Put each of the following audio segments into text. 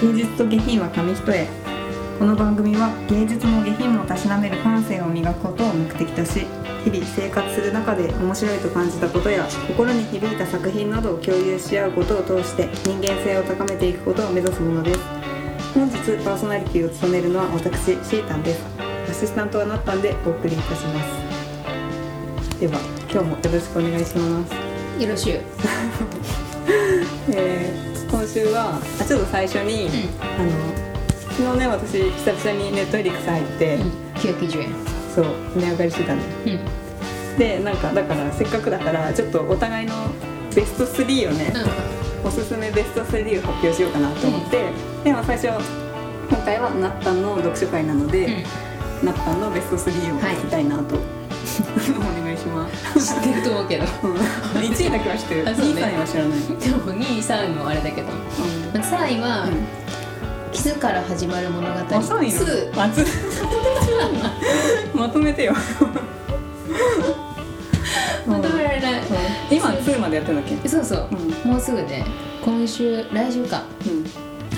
芸術と下品は紙一重。この番組は芸術も下品もたしなめる感性を磨くことを目的とし日々生活する中で面白いと感じたことや心に響いた作品などを共有し合うことを通して人間性を高めていくことを目指すものです。本日パーソナリティを務めるのは私シータンです。アシスタントはなったんでお送りいたします。では今日もよろしくお願いします。よろしゅう。えー今週はあちょっと最初に、あの昨日ね私久々にネットフリックス入って、うん。990円そう値上がりしてたの。うん。でなんかだからせっかくだからちょっとお互いのベスト3をね、おすすめベスト3を発表しようかなと思って、でも最初今回はナッタンの読書会なので、ナッタンのベスト3を聞きたいなと、お願いします知ってると思うけど。うん。1位だけは知ってるね。2位3位は知らない、でも2位3位もあれだけど。うん。3位はうん「キスから始まる物語。あ3位2」の？あつまとめてよ。まとめられない。今2までやってんだっけ？そうそう。うん。もうすぐね今週来週か。うん。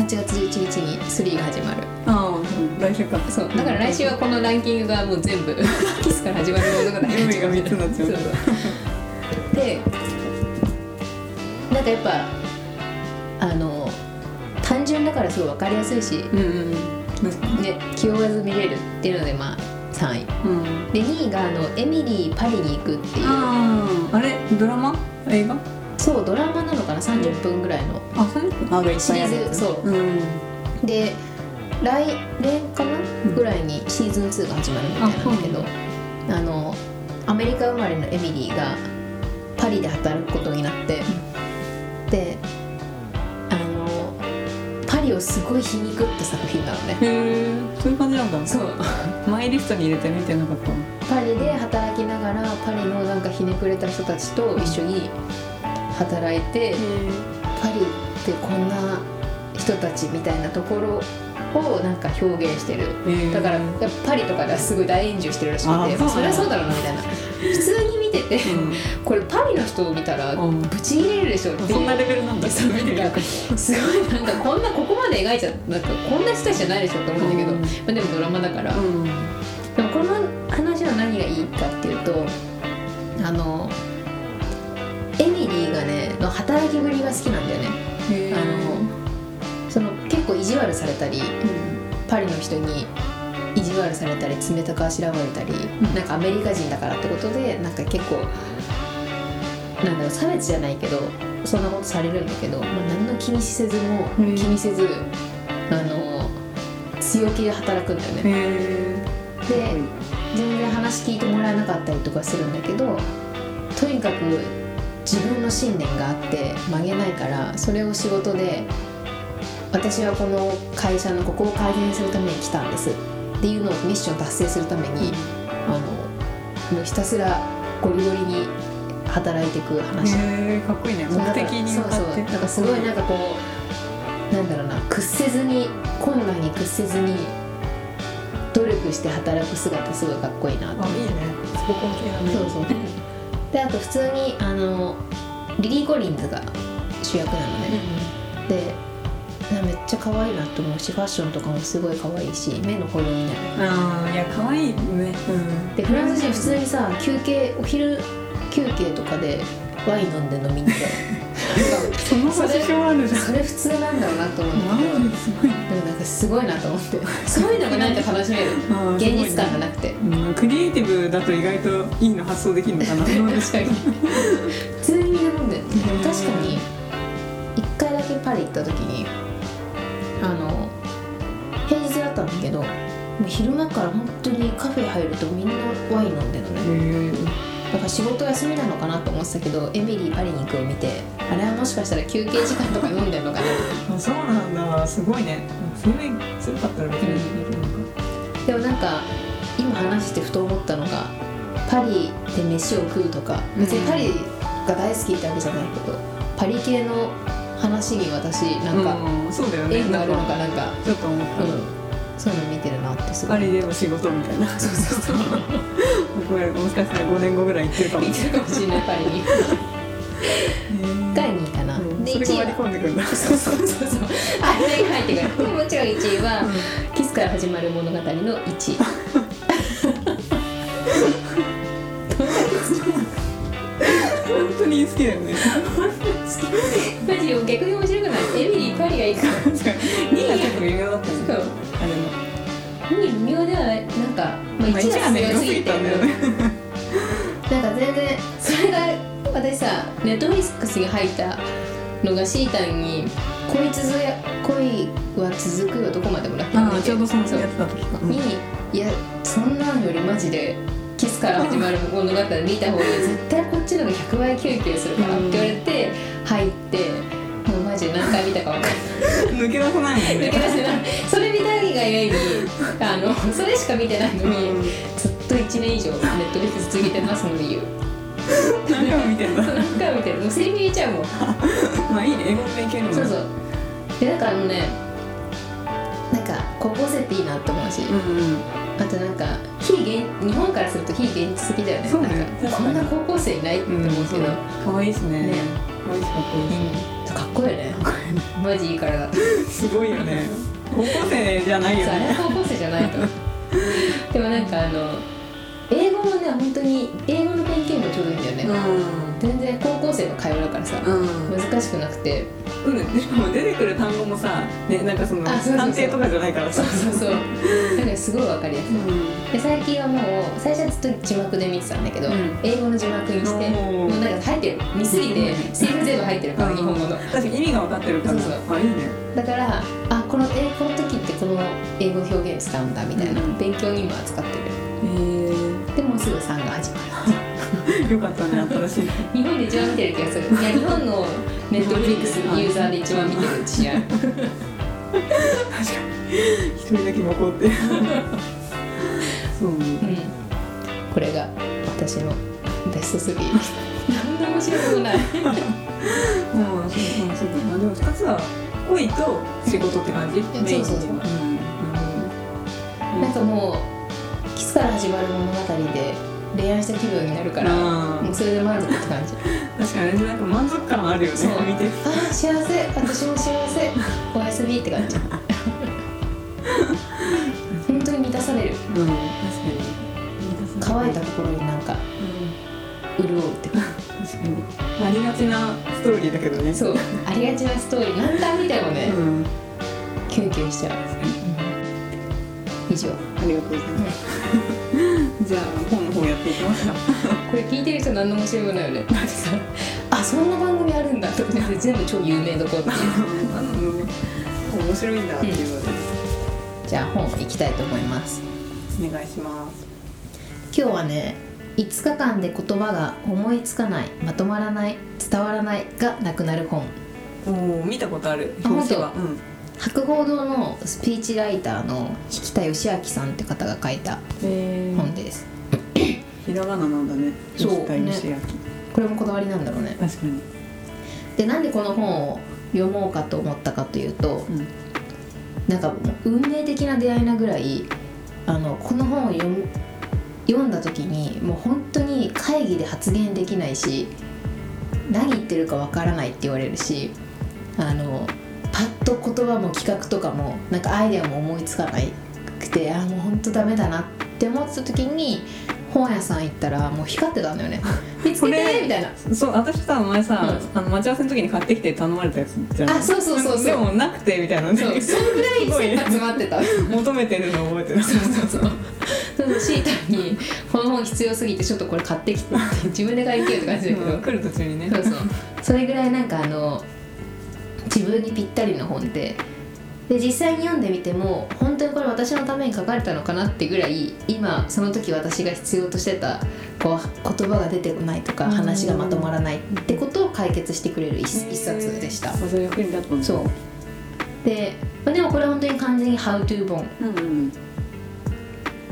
8月11日に3が始まる。ああ、うん、来週か。そう。だから来週はこのランキングがもう全部 キスから始まる物語海が三つになっちゃうそうそうでなんかやっぱあの単純だからすごい分かりやすいし、うんうんね、気負わず見れるっていうのでまあ3位。うん。で2位があの「エミリーパリに行く」っていう。あれ？ドラマ？映画？そうドラマなのかな？30分ぐらいの。あそういうのあがいっぱいあるやつ。シリーズそう。うん。で来年かな、んぐらいにシーズン2が始まるみたいなんだけどあのアメリカ生まれのエミリーがパリで働くことになって、であのパリをすごい皮肉った作品なのね。へえそういう感じなんだ。そう。マイリストに入れて見てなかったパリで働きながらパリのなんかひねくれた人たちと一緒に働いて、パリってこんな人たちみたいなところをなんか表現してる。だからやっぱパリとかではすごい大炎上してるらしくてあそそりゃそうだろうなみたいな。普通に見てて、うん。これパリの人を見たらうんブチ切れるでしょっていう。そんなレベルなんだ。すごいなんかこんなここまで描いちゃなんかこんな人たちじゃないでしょって思うんだけど、うん。まあ、でもドラマだから、うん。でもこの話は何がいいかっていうとあのエミリーがねの働きぶりが好きなんだよね。あの意地悪されたりパリの人に意地悪されたり冷たくあしらわれたり、ん。なんかアメリカ人だからってことでなんか結構なんだろう差別じゃないけどそんなことされるんだけど、まあ、何の気にせずもうん。気にせずあの強気で働くんだよね。で全然話聞いてもらえなかったりとかするんだけどとにかく自分の信念があって曲げないからそれを仕事で私はこの会社のここを改善するために来たんです。っていうのをミッション達成するためにあのもうひたすらゴリゴリに働いていく話。へえかっこいいね。目的に向かそうそう。なんかすごいなんかこうなんだろうな。屈せずに困難に屈せずに努力して働く姿すごいかっこいいなと思ってあいいね。スポコン系だね。そうそう。であと普通にあのリリー・コリンズが主役なのね、でなめっちゃ可愛いなと思うしファッションとかもすごい可愛いし目の保養にな。るああいや可愛いね。うん。でフランス人普通にさ休憩お昼休憩とかでワイン飲んで飲みに行ってなんかそのそれ場所あるじゃん。それ普通なんだろうなと思うんだマけどジすごいでもなんかすごいなと思って。そういうのがなんか楽しめる。現実感がなくて。うんクリエイティブだと意外といいの発想できるのかな。確かに。普通に飲んで。確かに一回だけパリ行った時に昼間から本当にカフェ入るとみんなワイン飲んでるのね。へだから仕事休みなのかなと思ってたけどエミリーパリに行くを見てあれはもしかしたら休憩時間とか飲んでるのかな。あそうなんだ。すごいね。それ強かったら別に。でもなんか今話してふと思ったのがパリで飯を食うとか別にパリが大好きってわけじゃないけどパリ系の話に私なんかうん。そうだよね。縁があるのかなんなんか、ちょっと思った、うん、そういうの見てるなってすごい。パリでの仕事みたいな。そうそうそう。これもしかしたら5年後ぐらい行ってるかも。見てるかもしれないパリに。が2位かな、うん。でそれ1位割り込んでくるんだ。そうそうそうそう。あれが入入ってくる。でももちろん1位は「キスから始まる物語」の1位。本当に好きだよね。マジよ逆に面白くないエミリーパリがいいからか、まあ、1まあ一が強すぎてね なんか全然それが私さネットフリックスに入ったのがシータンに「恋続や恋は続く」はどこまでもらったんだああちょうどそのやつそうだ時か。にいやそんなんよりマジでキスから始まる物語見た方が絶対こっちの方が100倍キュンキュンするからって言われて入ってもうマジで何回見たか分かんない抜け出さないもん抜けね出せない。それ見たいがゆえにあの それしか見てないのに、うん。ずっと1年以上ネットフリックス続けてますので言う何回も見てんだ。何回も見てる。もうセリフ言えちゃうもん。まあいいね。英語の勉強にも。そうそう。でなんかあのねなんか高校生っていいなって思うし、うんうん。あとなんか非現日本からすると非現実的だよね。そうね。なんかこんな高校生いないって思うけど、可愛いしね。ねかっこいいしかっこいいよね。マジいいから。すごいよね。高校生じゃないよね。高校生じゃないと。でもなんかあの英語もね本当に英語の勉強にもちょうどいいんだよね、全然高校生の会話だからさ、うん。難しくなくて。うん。でしかも出てくる単語もさねなんかそのあそうそうそう。探偵とかじゃないからさ。そうそうそう。だからすごいわかりやすい。で最近はもう最初はずっと字幕で見てたんだけど、うん。英語の字幕にしてもうなんか入ってる見すぎてセリフ全部入ってるから、日本語の。確かに意味が分かってるからそうそう。あいいね。だからあこのえこの時ってこの英語表現使うんだみたいな、うん。勉強にも扱ってる。へでもうすぐ3が始まえ よかったね新しい。る日本で一番見てる気がする。いや日本のネットフリックスユーザーで一番見てる試合確かに。一人だけ残って。そうね。うん。これが私のベスト3何でも面白くもない。まあそうまあそう。かまあでも二つは恋と仕事って感じ？やメインにそうそうそううん。なんかもうキスから始まる物語で恋愛した気分になるからあもうそれで満足って感じ。ー確かにねなんか満足感あるよねそう。見て。あー幸せ。私も幸せ。おやすみって感じ。本当に満たされる。うん確かに。乾いたところになんか潤うって。確かに。ありがちなストーリーだけどね。そう。ありがちなストーリー。何回見てもね、うん。キュンキュンしちゃう、以上。ありがとうございます。じゃあていきますかこれ聞いてる人何の面白くないよね？だってさあそんな番組あるんだ。と思って全部超有名どころって面白いんだっていうので。じゃあ本行きたいと思います。お願いします。今日はね5日間で言葉が思いつかないまとまらない伝わらないがなくなる本。おお見たことある。あ表紙は。本博報堂のスピーチライターの引田義明さんって方が書いたうん本ですひらがななんだね。そう。吉田義明これもこだわりなんだろうね。確かに。でなんでこの本を読もうかと思ったかというとうん。なんかもう運命的な出会いなぐらいあのこの本を読む読んだ時にもう本当に会議で発言できないし何言ってるかわからないって言われるしあのパッと言葉も企画とかもなんかアイデアも思いつかないくてあーもう本当ダメだなって思ってた時に本屋さん行ったらもう光ってたんだよね。見つけてみたいな。そう私さ前さ、うあの待ち合わせの時に買ってきて頼まれたやつじゃん。あそうそうそうそう。でもなくてみたいなね。そうそんぐらいすごい切羽詰まってた。求めてるのを覚えてるそう。そうそう。そうシータに「この本必要すぎてちょっとこれ買ってきて」って自分で買いけよって感じだけど、うん来る途中にね。そうそう。それぐらいなんかあの自分にぴったりの本でで実際に読んでみても本当にこれ私のために書かれたのかなってぐらい今その時私が必要としてたこう言葉が出てこないとかうん。話がまとまらないってことを解決してくれる一一冊でした。あそれ役に立そう。でまあでもこれは本当に完全に「How to 本」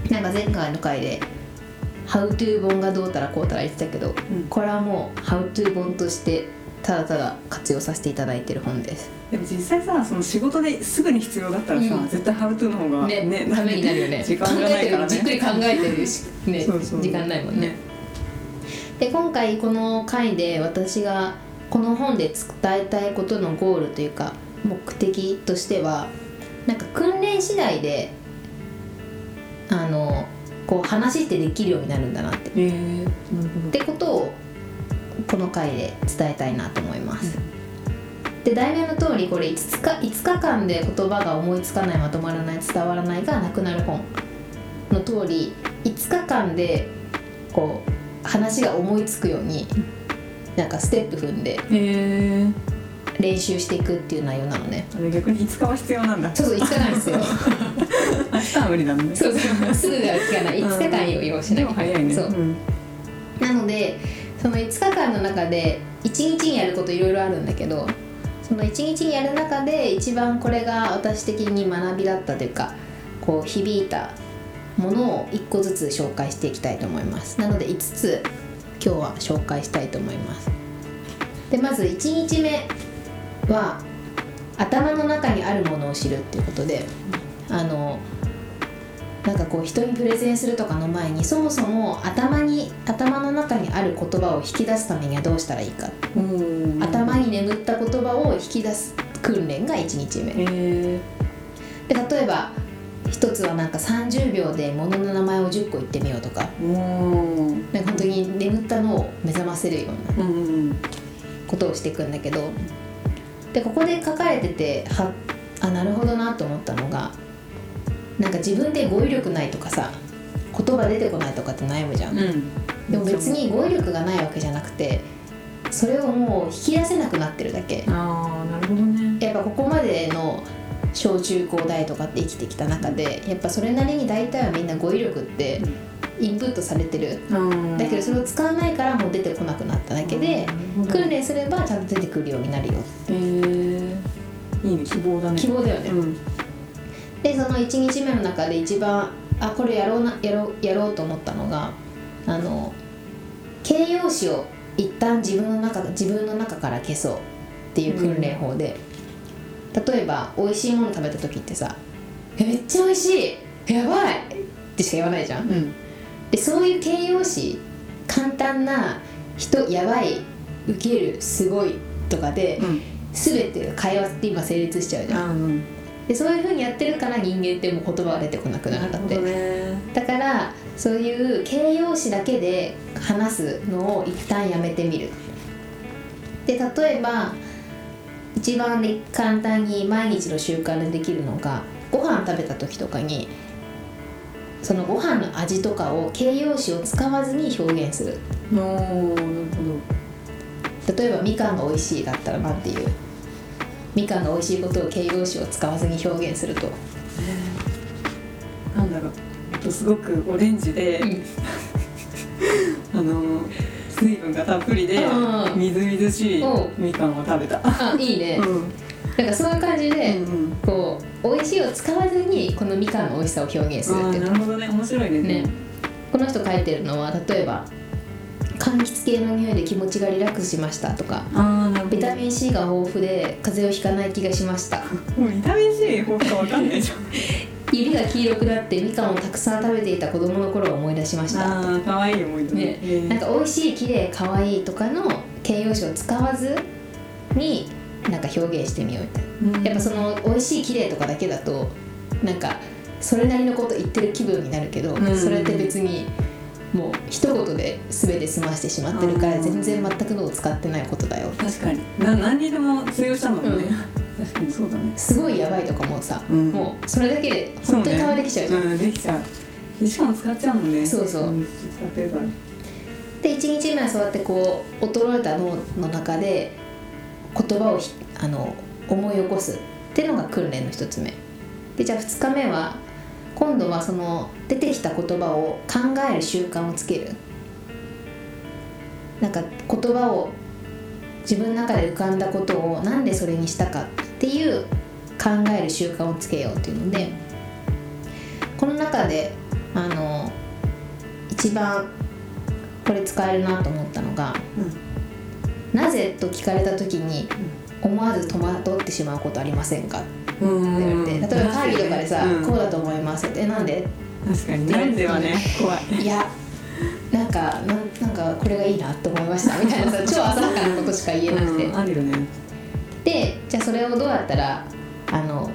なんか前回の回で「How to 本がどうたらこうたら言ってたけど、ん。これはもう「How to 本としてただただ活用させていただいてる本です。でも実際さその仕事ですぐに必要だったらさ、うん。絶対ハウトゥーの方がねためになるよね。時間がないからね。じっくり考えてるし、ね、そうそう。時間ないもんね。で今回この回で私がこの本で伝えたいことのゴールというか目的としてはなんか訓練次第であのこう話ってできるようになるんだなって。えー、なるほってことをこの回で伝えたいなと思います。で題名の通りこれ5日 ,5 日間で言葉が思いつかないまとまらない伝わらないがなくなる本の通り5日間でこう話が思いつくようになんかステップ踏んでどえー、練習していくっていう内容なのね。逆に5日は必要なんだ。そうそう5日なんですよ。明日は無理なんだねそうそう。すぐでは聞かない。5日間用意しなでいも早いね。そうん。なのでその5日間の中で1日にやることいろいろあるんだけどその1日にやる中で一番これが私的に学びだったというかこう響いたものを1個ずつ紹介していきたいと思います。なので5つ今日は紹介したいと思います。でまず1日目は頭の中にあるものを知るっていうことであのなんかこう人にプレゼンするとかの前にそもそも頭に頭の中にある言葉を引き出すためにはどうしたらいいか。うん。頭に眠った言葉を引き出す訓練が1日目。えで例えば一つはなんか30秒で物の名前を10個言ってみようとか。なんか本当に眠ったのを目覚ませるようなことをしていくんだけど。でここで書かれててはあなるほどなと思ったのがなんか自分で語彙力ないとかさ言葉出てこないとかって悩むじゃん。うん。でも別に語彙力がないわけじゃなくてそれをもう引き出せなくなってるだけ。ああなるほどね。やっぱここまでの小中高大とかって生きてきた中でやっぱそれなりに大体はみんな語彙力ってインプットされてる。うん。だけどそれを使わないからもう出てこなくなっただけで訓練すればちゃんと出てくるようになるよ。えー、いいね希望だね。希望だよね。うんでその1日目の中で一番あこれやろうなやろうやろうと思ったのがあの形容詞を一旦自分の中自分の中から消そうっていう訓練法で、例えば美味しいもの食べた時ってさ「えめっちゃ美味しいやばい!」ってしか言わないじゃん。うんでそういう形容詞簡単な「人やばい」「ウケる」「すごい」とかで、うん全て会話って今成立しちゃうじゃん。あうんでそういう風にやってるから人間ってもう言葉が出てこなくなったって、ね。だからそういう形容詞だけで話すのを一旦やめてみる。で例えば一番で簡単に毎日の習慣でできるのがご飯食べた時とかにそのご飯の味とかを形容詞を使わずに表現する。おーなるほど。例えばみかんが美味しいだったらなんていう？みかんが美味しいことを形容詞を使わずに表現すると。なんだろう。えっとすごくオレンジで、うん。あの水分がたっぷりでうん。みずみずしいうんみかんを食べた。あいいね、うん。なんかそういう感じで、うんこう美味しいを使わずにこのみかんの美味しさを表現するあって。いうーなるほどね。面白いね。ね。この人書いてるのは例えば柑橘系の匂いで気持ちがリラックスしましたとかビタミン C が豊富で風邪をひかない気がしました。ビタミン C ほんとわかんないじゃん。指が黄色くなってみかんをたくさん食べていた子供の頃を思い出しました。ああ可愛い思い出。ねえー。なんか美味しい綺麗可愛いとかの形容詞を使わずになんか表現してみようみたいな。うん。やっぱその美味しい綺麗とかだけだとなんかそれなりのこと言ってる気分になるけど、うん。それって別にもう一言で全て済ましてしまってるからうん全然全くのを使ってないことだよ。確かに。な何にでも通用したのもね、うん。確かにそうだね。すごいやばいとかもさ、うん。もうそれだけで本当に会話できちゃうじゃん、うんできちゃう。でしかも使っちゃうもんね。そうそう。ん使ってるからで1日目はそうやってこう衰えた脳の中で言葉をひあの思い起こすっていうのが訓練の一つ目。でじゃあ2日目は今度はその出てきた言葉を考える習慣をつけるなんか言葉を自分の中で浮かんだことをなんでそれにしたかっていう考える習慣をつけようっていうのでこの中であの一番これ使えるなと思ったのが「なぜ?」と聞かれた時に思わず戸惑ってしまうことありませんか？ってうん言われて例えば会議とかでさうん「こうだと思います」って「えなんで?確かに。なんではね。怖い」いやなんかなんかこれがいいなって思いました。みたいなさ超浅はかなことしか言えなくて、うんあるよね。でじゃあそれをどうやったらあの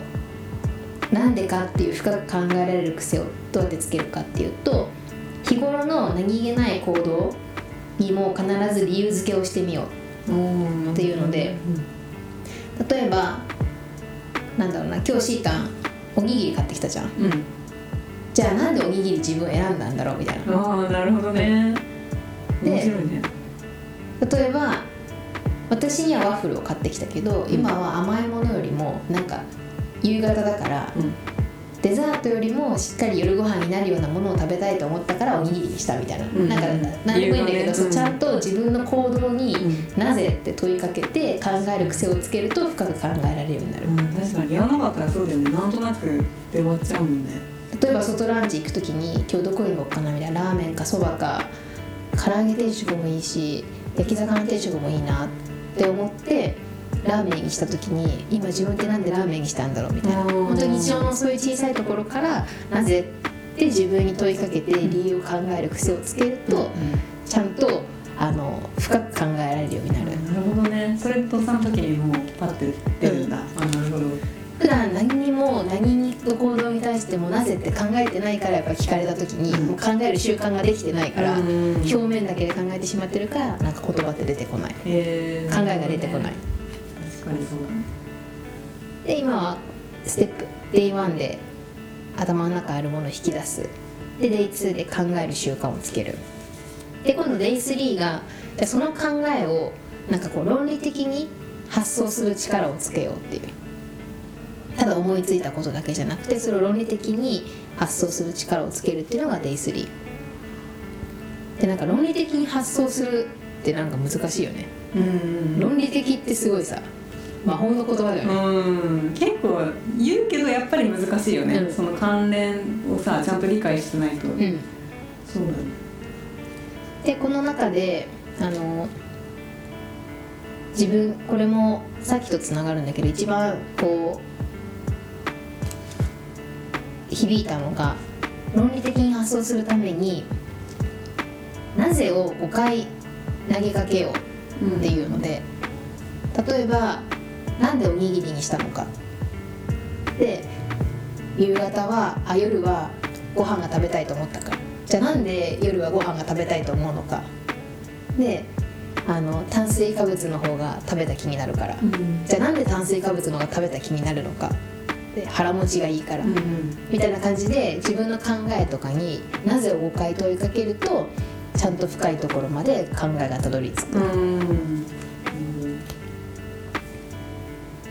なんでかっていう深く考えられる癖をどうやってつけるかっていうと日頃の何気ない行動にも必ず理由付けをしてみようっていうので例えばなんだろうな今日シータンおにぎり買ってきたじゃん。うん。じゃあなんでおにぎり自分を選んだんだろうみたいな。ああなるほどね。で面白いね。例えば私にはワッフルを買ってきたけど今は甘いものよりもなんか夕方だからうんデザートよりもしっかり夜ご飯になるようなものを食べたいと思ったからおにぎりにしたみたいな、うん。なんか何でもいいんだけど、そうちゃんと自分の行動にうなぜって問いかけて考える癖をつけると深く考えられるようになる、うん。確かにやらなかったらそうだよね。なんとなくで終わっちゃうもんね。例えば外ランチ行く時に今日どこに行こうかなみたいな。ラーメンかそばか。唐揚げ定食もいいし焼き魚定食もいいなって思ってラーメンにした時に今自分ってなんでラーメンにしたんだろうみたいな。うん本当に日常のそういう小さいところからなぜって自分に問いかけて理由を考える癖をつけるとちゃんとあの深く考えられるようになる。なるほどね。それとその時にもうパッて出るんだ、あなるほど。普段何にも何の行動に対してもなぜって考えてないからやっぱ聞かれた時にうん。もう考える習慣ができてないからうん表面だけで考えてしまってるからなんか言葉って出てこない。考えが出てこない確かにそうだね。で今はステップ Day1 で頭の中あるものを引き出す。で Day2 で考える習慣をつける。で今度 Day3 がじゃあその考えをなんかこう論理的に発想する力をつけようっていう。ただ思いついたことだけじゃなくてそれを論理的に発想する力をつけるっていうのが Day3 でなんか論理的に発想するってなんか難しいよね。うん。論理的ってすごいさ魔法の言葉だよね。うん。結構言うけどやっぱり難しいよね、うん。その関連をさちゃんと理解してないと、うん。そうだね。でこの中であの自分これもさっきとつながるんだけど一番こう響いたのが論理的に発想するために「なぜ」を5回投げかけようっていうので例えば「なんでおにぎりにしたのか」で夕方はあ夜はご飯が食べたいと思ったか。らじゃあなんで夜はご飯が食べたいと思うのか。であの炭水化物の方が食べた気になるから、うん。じゃあなんで炭水化物の方が食べた気になるのか。で腹持ちがいいから、うん。みたいな感じで自分の考えとかになぜを5回問いかけるとちゃんと深いところまで考えがたどり着く、うん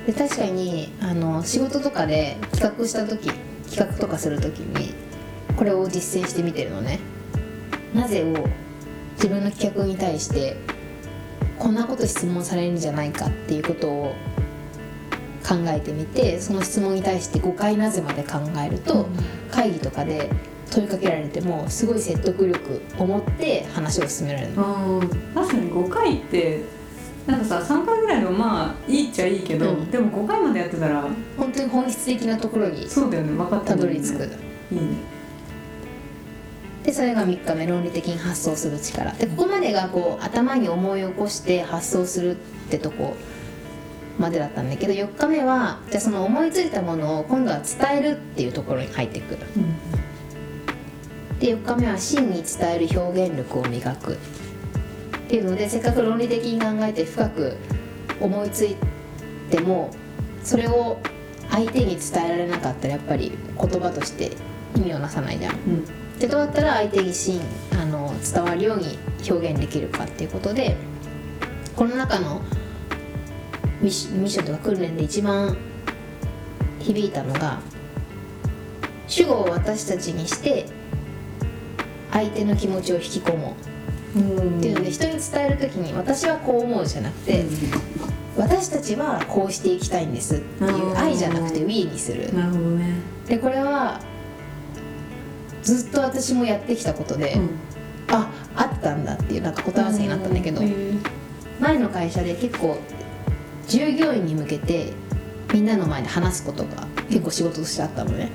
で確かにあの仕事とかで企画した時企画とかする時にこれを実践してみてるのねなぜを自分の企画に対してこんなこと質問されるんじゃないかっていうことを考えてみてその質問に対して5回なぜまで考えると、会議とかで問いかけられてもすごい説得力を持って話を進められるの。あー確かに5回ってなんかさ3回ぐらいでもまあいいっちゃいいけど、うん。でも5回までやってたら本当に本質的なところにそうだよね分かったたどり着く。いいね。でそれが3日目論理的に発想する力。でここまでがこう頭に思い起こして発想するってとこまでだったんだけど4日目はじゃあその思いついたものを今度は伝えるっていうところに入ってくる。で4日目は真に伝える表現力を磨くっていうのでせっかく論理的に考えて深く思いついてもそれを相手に伝えられなかったらやっぱり言葉として意味をなさないじゃん。うんでどうやったら相手に真あの伝わるように表現できるかっていうことでこの中のミッションとか訓練で一番響いたのが主語を私たちにして相手の気持ちを引き込もううんっていうので人に伝える時に私はこう思うじゃなくて私たちはこうしていきたいんですっていう愛じゃなくて We にする。なるほどね、でこれはずっと私もやってきたことで、ああったんだっていうなんか答え合わせになったんだけど前の会社で結構従業員に向けてみんなの前で話すことが結構仕事としてあったのね。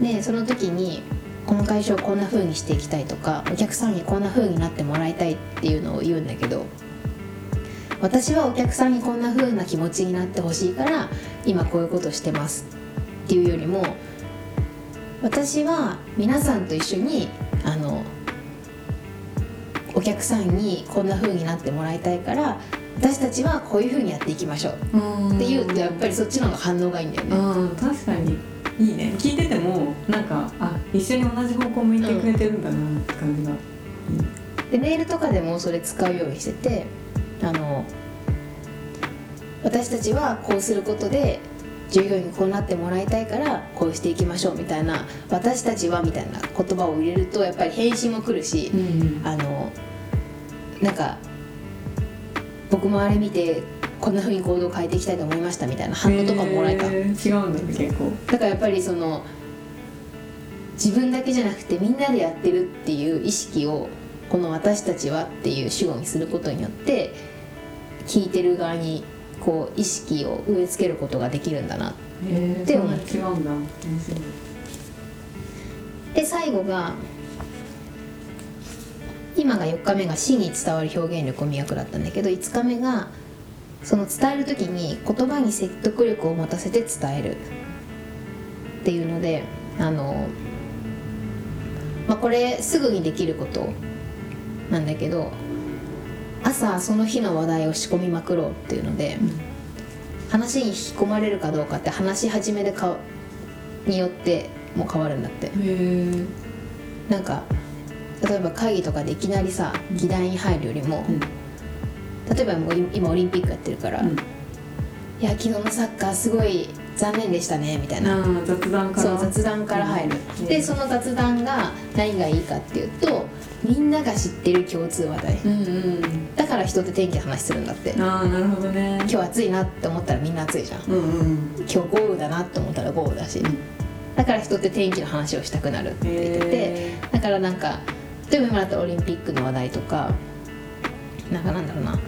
でその時にこの会社をこんな風にしていきたいとかお客さんにこんな風になってもらいたいっていうのを言うんだけど私はお客さんにこんな風な気持ちになってほしいから今こういうことしてますっていうよりも私は皆さんと一緒にあのお客さんにこんな風になってもらいたいから私たちはこういう風にやっていきましょうっていうとやっぱりそっちの方が反応がいいんだよね。確かにいいね。聞いててもなんかあ一緒に同じ方向向いてくれてるんだなって感じが、でメールとかでもそれ使うようにしててあの私たちはこうすることで従業員にこうなってもらいたいからこうしていきましょうみたいな「私たちは」みたいな言葉を入れるとやっぱり返信も来るし、ん。あのなんか僕もあれ見てこんな風に行動を変えていきたいと思いましたみたいな反応とかももらえた、へー違うんだね結構。だからやっぱりその自分だけじゃなくてみんなでやってるっていう意識をこの「私たちは」っていう主語にすることによって聞いてる側にこう意識を植え付けることができるんだなへえでも違うんだで最後が今が4日目が死に伝わる表現力を磨くだったんだけど5日目がその伝える時に言葉に説得力を持たせて伝える。っていうのであの、まあ、これすぐにできることなんだけど朝その日の話題を仕込みまくろうっていうので、話に引き込まれるかどうかって話し始めでかによってもう変わるんだって。なんか例えば会議とかでいきなりさ議題に入るよりも、うん例えば今オリンピックやってるから「うん。いや昨日のサッカーすごい残念でしたね」みたいな、雑談から。そう雑談から入る、うん。でその雑談が何がいいかっていうとみんなが知ってる共通話題。うんうん。だから人って天気の話するんだって。ああなるほどね。今日暑いなって思ったらみんな暑いじゃん。うんうん。今日豪雨だなって思ったら豪雨だし、だから人って天気の話をしたくなるって言ってて、へだからなんか例えば今だったらオリンピックの話題とかなんかなんだろうな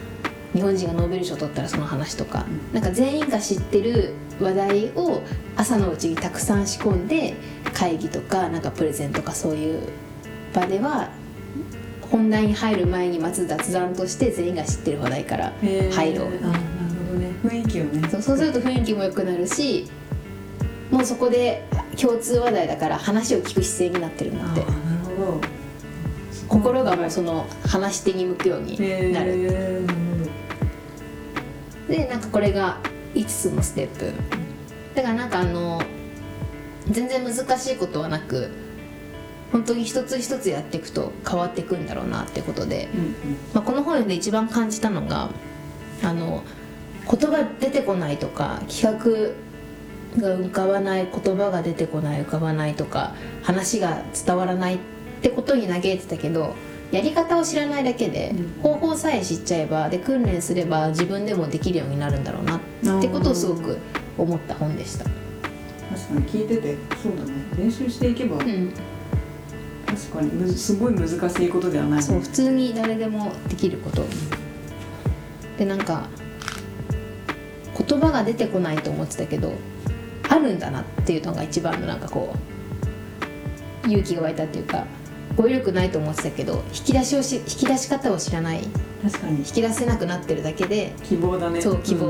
日本人がノーベル賞取ったらその話とか、なんか全員が知ってる話題を朝のうちにたくさん仕込んで会議とかなんかプレゼンとかそういう場では本題に入る前にまず雑談として全員が知ってる話題からー入ろう。あーなるほどね。雰囲気をね。そうそうすると雰囲気も良くなるしもうそこで共通話題だから話を聞く姿勢になってるんだって。なるほど。心がもうその話し手に向くようになる、へー。なるでなんかこれが5つのステップ。だからなんかあの全然難しいことはなく本当に一つ一つやっていくと変わっていくんだろうなってことで、うん。まあ、この本で一番感じたのがあの言葉出てこないとか企画が浮かばない言葉が出てこない浮かばないとか話が伝わらないってことに嘆いてたけどやり方を知らないだけで、うん。方法さえ知っちゃえばで訓練すれば自分でもできるようになるんだろうなってことをすごく思った本でした。確かに聞いててそうだね。練習していけばうん、確かにむずすごい難しいことではないそう普通に誰でもできること。でなんか言葉が出てこないと思ってたけどあるんだなっていうのが一番のなんかこう勇気が湧いたっていうか語彙力ないと思ってたけど引き出しをし引き出し方を知らない。引確かに。き出せなくなってるだけで希望だね。そう希望、ん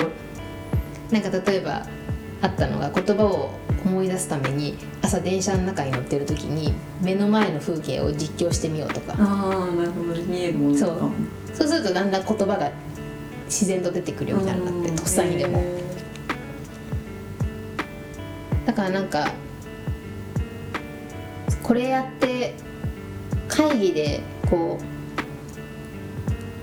なんか例えばあったのが言葉を思い出すために朝電車の中に乗ってる時に目の前の風景を実況してみようとか。ああなるほど見えるものとか。そう。そうするとだんだん言葉が自然と出てくるようになるんだってとっさにでも。へだからなんかこれやって会議でこ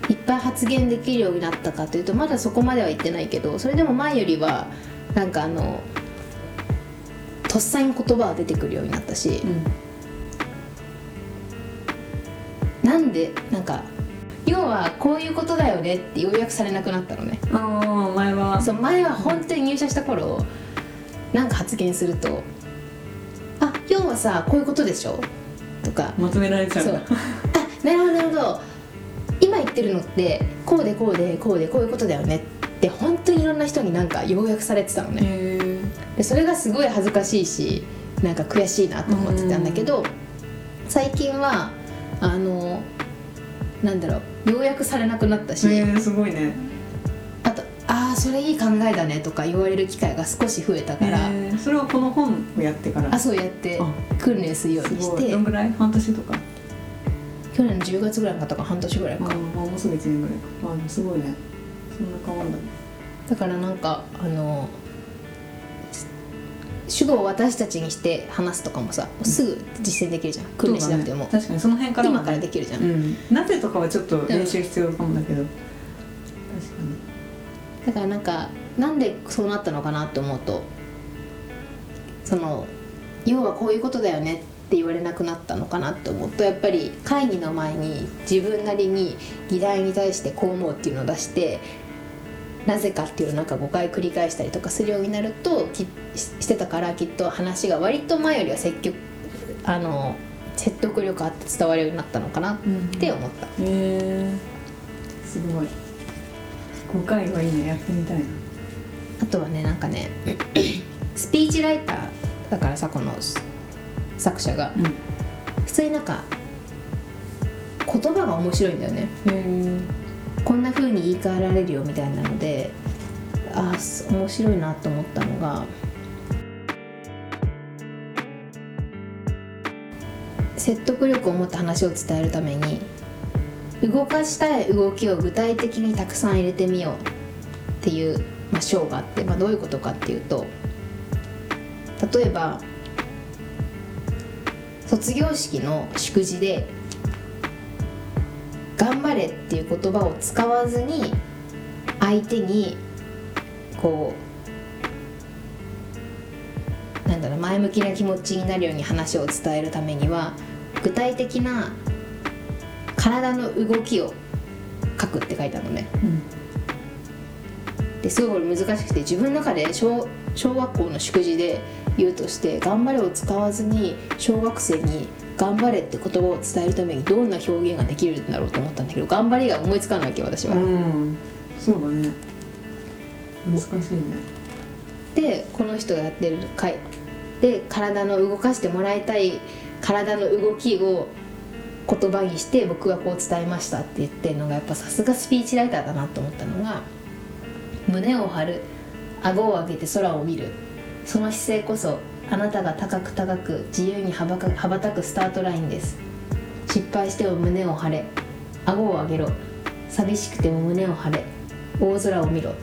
ういっぱい発言できるようになったかというとまだそこまでは言ってないけどそれでも前よりはなんかあのとっさに言葉が出てくるようになったしー、うん。なんでなんか要はこういうことだよねって要約されなくなったのね。ああ前は。そう前は本当に入社した頃なんか発言すると「あ要はさこういうことでしょ?」とか。まとめられちゃうそう。あなるほどなるほど。今言ってるのってこうでこうでこうでこういうことだよね。って本当にいろんな人になんか要約されてたのね。でそれがすごい恥ずかしいしなんか悔しいなと思ってたんだけど最近はあのなんだろう要約されなくなったし、えー、すごいねそれいい考えだねとか言われる機会が少し増えたから、えー。それはこの本をやってから。あそうやって。あ。訓練するようすにして。どんぐらい半年とか？去年の10月ぐらいかとか半年ぐらいか、ああもうすぐ1年ぐらい。かあすごいね。そんな変わんだねだからなんかあの主語を私たちにして話すとかもさすぐ実践できるじゃん。訓練しなくても、ね確かにその辺から今もからできるじゃん、うん。なぜとかはちょっと練習必要かもだけど、確かにだからなんかなんでそうなったのかなって思うとその要はこういうことだよねって言われなくなったのかなって思うとやっぱり会議の前に自分なりに議題に対してこう思うっていうのを出してなぜかっていうのをなんか5回繰り返したりとかするようになるときししてたからきっと話が割と前よりは積極あの説得力あって伝わるようになったのかなって思った。へえすごい。5回はいいねやってみたいな。あとはねなんかねスピーチライターだからさこの作者が。うん。へ普通になんか言葉が面白いんだよね。えこんな風に言い換えられるよみたいなのでああす面白いなと思ったのが説得力を持った話を伝えるために動かしたい動きを具体的にたくさん入れてみようっていう、まあ、章があって、まあ、どういうことかっていうと例えば卒業式の祝辞で「頑張れ」っていう言葉を使わずに相手にこうなんだろう前向きな気持ちになるように話を伝えるためには具体的な体の動きを書くって書いてあるのね。うん。ですごいこれ難しくて自分の中で小小学校の祝辞で言うとして「頑張れ」を使わずに小学生に「頑張れ」って言葉を伝えるためにどんな表現ができるんだろうと思ったんだけど頑張りが思いつかないわけ私は。うん。そうだね。難しいね。でこの人がやってる回。で体の動かしてもらいたい体の動きを言葉にして僕はこう伝えましたって言ってるのがやっぱさすがスピーチライターだなと思ったのが胸を張る顎を上げて空を見る。その姿勢こそあなたが高く高く自由に羽ばか羽ばたくスタートラインです。失敗しても胸を張れ。顎を上げろ。寂しくても胸を張れ。大空を見ろ。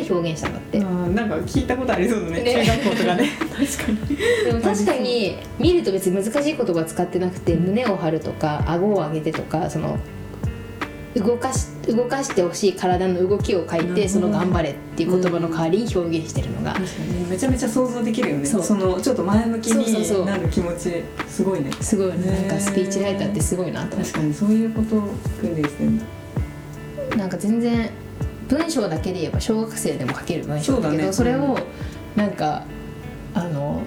って表現したんだって。あーなんか聞いたことありそうだね。ね。中学校とかね。確かに。でも確かに見ると別に難しい言葉使ってなくて胸を張るとか顎を上げてとかその動かし動かしてほしい体の動きを書いてその「頑張れ」っていう言葉の代わりに表現してるのが。確かにめちゃめちゃ想像できるよね。そのちょっと前向きそうそうそう。になる気持ちすごいね。すごいへーなんかスピーチライターってすごいなと確かにそういうことを訓練してるんだてなんか全然文章だけで言えば小学生でも書ける文章だけどそだね。そうれをなんかあの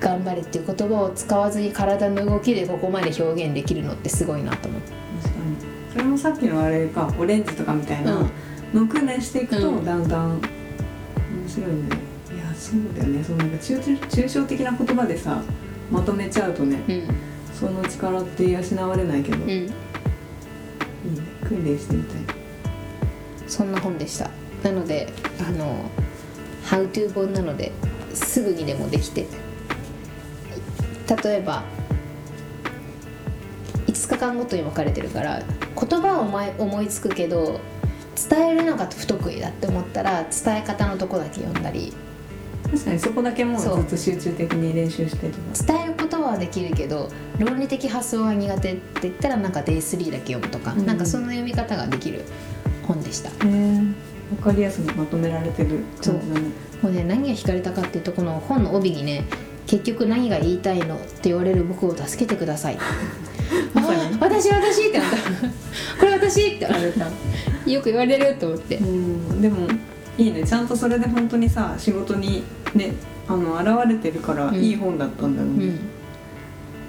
頑張れっていう言葉を使わずに体の動きでここまで表現できるのってすごいなと思って。確かに。それもさっきのあれかオレンジとかみたいなうん。訓練していくとうん。だんだん面白いね。いやそうだよね。そのなんか抽抽象的な言葉でさまとめちゃうとねうん。その力って養われないけど、いいね。うん訓練してみたいそんな本でした。なのであの「How to 本なのですぐにでもできて例えば5日間ごとに分かれてるから言葉を思いつくけど伝えるのが不得意だって思ったら伝え方のとこだけ読んだり。確かにそこだけもうずそうっと集中的に練習してる伝えることはできるけど論理的発想が苦手って言ったらなんか Day3 だけ読むとか、うん。なんかその読み方ができる本でした。へえ分かりやすくまとめられてる感じだね。もうね何が惹かれたかっていうとこの本の帯にね結局何が言いたいのって言われる僕を助けてください。まさ私私ってなった。これ私ってなった。よく言われると思って。うんでもいいね。ちゃんとそれで本当にさ仕事にねあの現れてるからうん。いい本だったんだろうね、うん。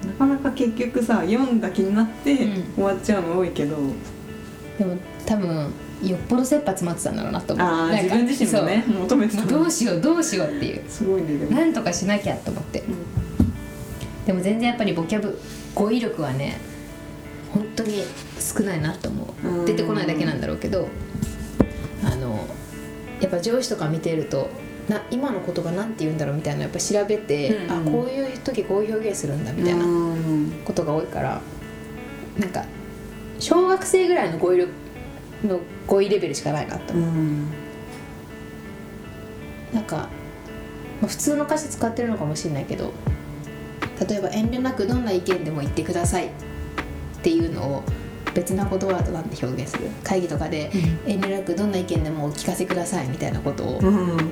なかなか結局さ読んだ気になってうん。終わっちゃうの多いけど、でも多分よっぽど切羽詰まってたんだろうなと思う。ああ自分自身もね求めてたどうしようどうしようっていう。すごいねでも、なんとかしなきゃと思って。でも全然やっぱりボキャブ語彙力はね本当に少ないなと思う。うん。出てこないだけなんだろうけどやっぱ上司とか見てるとな今の言葉なんて言うんだろうみたいなのやっぱ調べて、うん。あこういう時こういう表現するんだみたいなうん。ことが多いからなんか小学生ぐらいの語彙力の語彙レベルしかないなとう思う、ん。なんか、まあ普通の歌詞使ってるのかもしれないけど例えば遠慮なくどんな意見でも言ってくださいっていうのを別な言葉となんて表現する。会議とかで遠慮なくどんな意見でもお聞かせくださいみたいなことを。うん。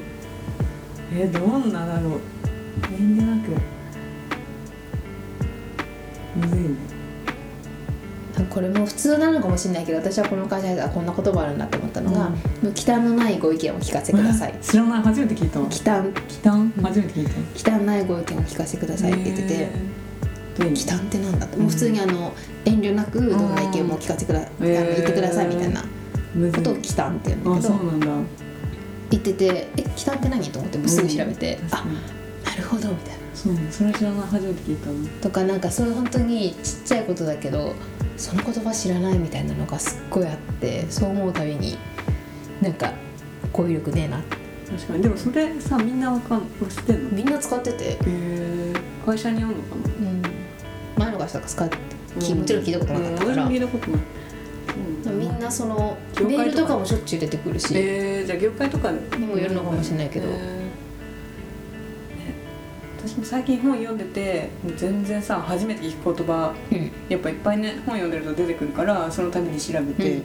えどんなだろう。遠慮なく。むずいねこれも普通なのかもしれないけど私はこの会社ではこんな言葉あるんだと思ったのが「忌憚のないご意見を聞かせください」知らない初めて聞いた。わ忌憚。忌憚？初めて聞いた。忌憚ないご意見を聞かせくださいって言ってて。忌憚ってなんだともう普通にあの遠慮なくどんな意見も聞かせくだ、あの言ってくださいみたいな。ことを忌憚って言うんだあけど。そうなんだ。言ってて「え忌憚って何?」と思ってもうすぐ調べて「あ確かに。なるほど」みたいな。そうねそれ知らない初めて聞いたわとかなんかそういう本当にちっちゃいことだけどその言葉知らないみたいなのがすっごいあってそう思うたびになんか語彙力ねえな。確かに。でもそれさみんなわかん知ってんの？みんな使ってて、へえ会社にあるのかな？うん、前の会社が使ってきもちろん聞いたことなかったから、うん。聞いたことない。みんなその業界とか？メールとかもしょっちゅう出てくるし、えー、じゃあ業界とかにもよるのかもしれないけど。ね私も最近本読んでて全然さ初めて聞く言葉うん。やっぱいっぱいね本読んでると出てくるからそのために調べて、う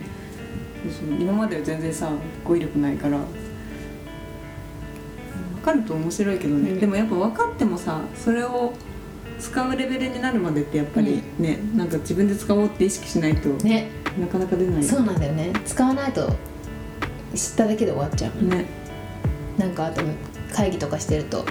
ん。今までは全然さ語彙力ないから分かると面白いけどね、うん。でもやっぱ分かってもさそれを使うレベルになるまでってやっぱりね、なんか自分で使おうって意識しないとね。なかなか出ない。そうなんだよね。使わないと知っただけで終わっちゃう。ね。なんかあと会議とかしてると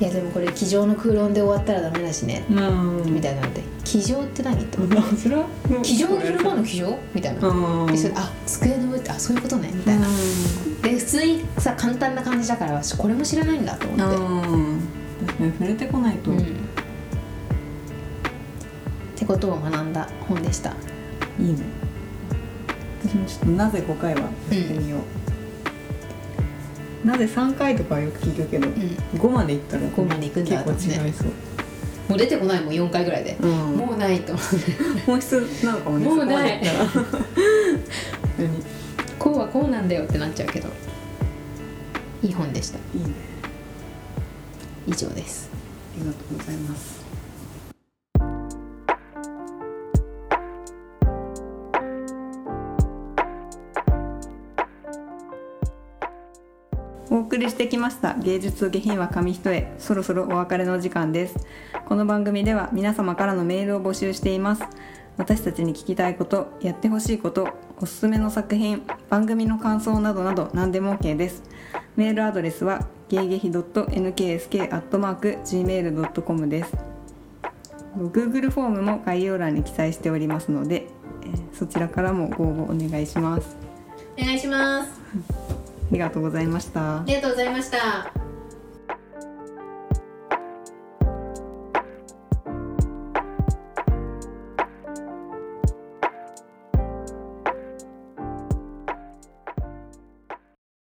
いやでもこれ机上の空論で終わったらダメだしね。うん。みたいなので机上って何って思うそれは机上の昼間の机上みたいな。うん。でそれあ机の上ってあそういうことね。みたいな。で普通にさ簡単な感じだから私これも知らないんだと思って。うん。確かに触れてこないと、うん。ってことを学んだ本でした。いいね。私もちょっとなぜ5回はやってみよう、なぜ3回とかはよく聞くけど、うん。5までいったら5まで行くんだ結構違いそう、もう出てこないもん4回ぐらいで、うん。もうないと思って本質なのかもねもうない。こうはこうなんだよってなっちゃうけどいい本でした。いいね。以上です。ありがとうございます送りしてきました。芸術と下品は紙一重。そろそろお別れの時間です。この番組では皆様からのメールを募集しています。私たちに聞きたいことやってほしいことおすすめの作品番組の感想などなど何でも OK です。メールアドレスはゲゲヒ .nksk.gmail.com です。Google フォームも概要欄に記載しておりますので、えそちらからもご応募お願いします。お願いします。ありがとうございました。ありがとうございました。